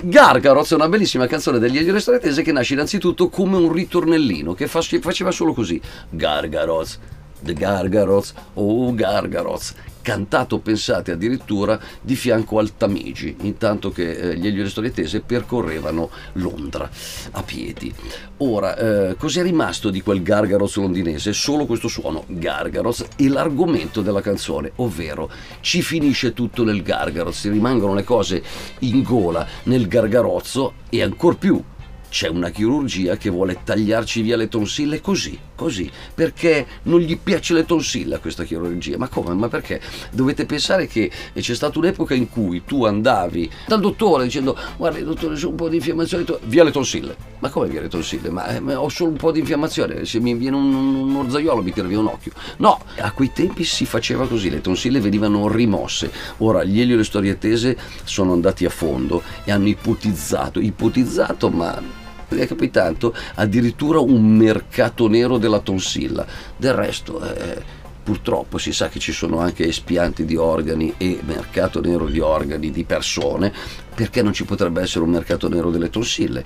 Gargaroz è una bellissima canzone degli Elio Restoratese che nasce innanzitutto come un ritornellino che faceva solo così. Gargaroz, The Gargaroz, oh Gargaroz cantato, pensate addirittura, di fianco al Tamigi, intanto che eh, gli Elio Storietese percorrevano Londra a piedi. Ora, eh, cos'è rimasto di quel Gargaros londinese? Solo questo suono, Gargaros, e l'argomento della canzone, ovvero ci finisce tutto nel Gargaros, rimangono le cose in gola nel gargarozzo e ancor più c'è una chirurgia che vuole tagliarci via le tonsille così, così, perché non gli piace le tonsille a questa chirurgia. Ma come? Ma perché? Dovete pensare che c'è stata un'epoca in cui tu andavi dal dottore dicendo guarda dottore c'è un po' di infiammazione, via le tonsille. Ma come via le tonsille? Ma, eh, ma ho solo un po' di infiammazione, se mi viene un, un orzaiolo mi tira via un occhio. No, a quei tempi si faceva così, le tonsille venivano rimosse. Ora gli Elio e le storie tese sono andati a fondo e hanno ipotizzato, ipotizzato ma è capitato addirittura un mercato nero della tonsilla. Del resto, eh, purtroppo si sa che ci sono anche espianti di organi e mercato nero di organi di persone. Perché non ci potrebbe essere un mercato nero delle tonsille?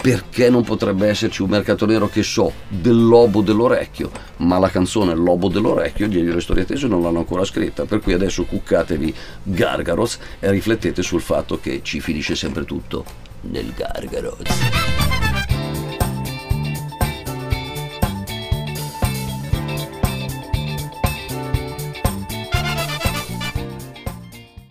Perché non potrebbe esserci un mercato nero, che so, del lobo dell'orecchio? Ma la canzone Lobo dell'orecchio gli le storie tese non l'hanno ancora scritta, per cui adesso cuccatevi Gargaros e riflettete sul fatto che ci finisce sempre tutto للقارقروز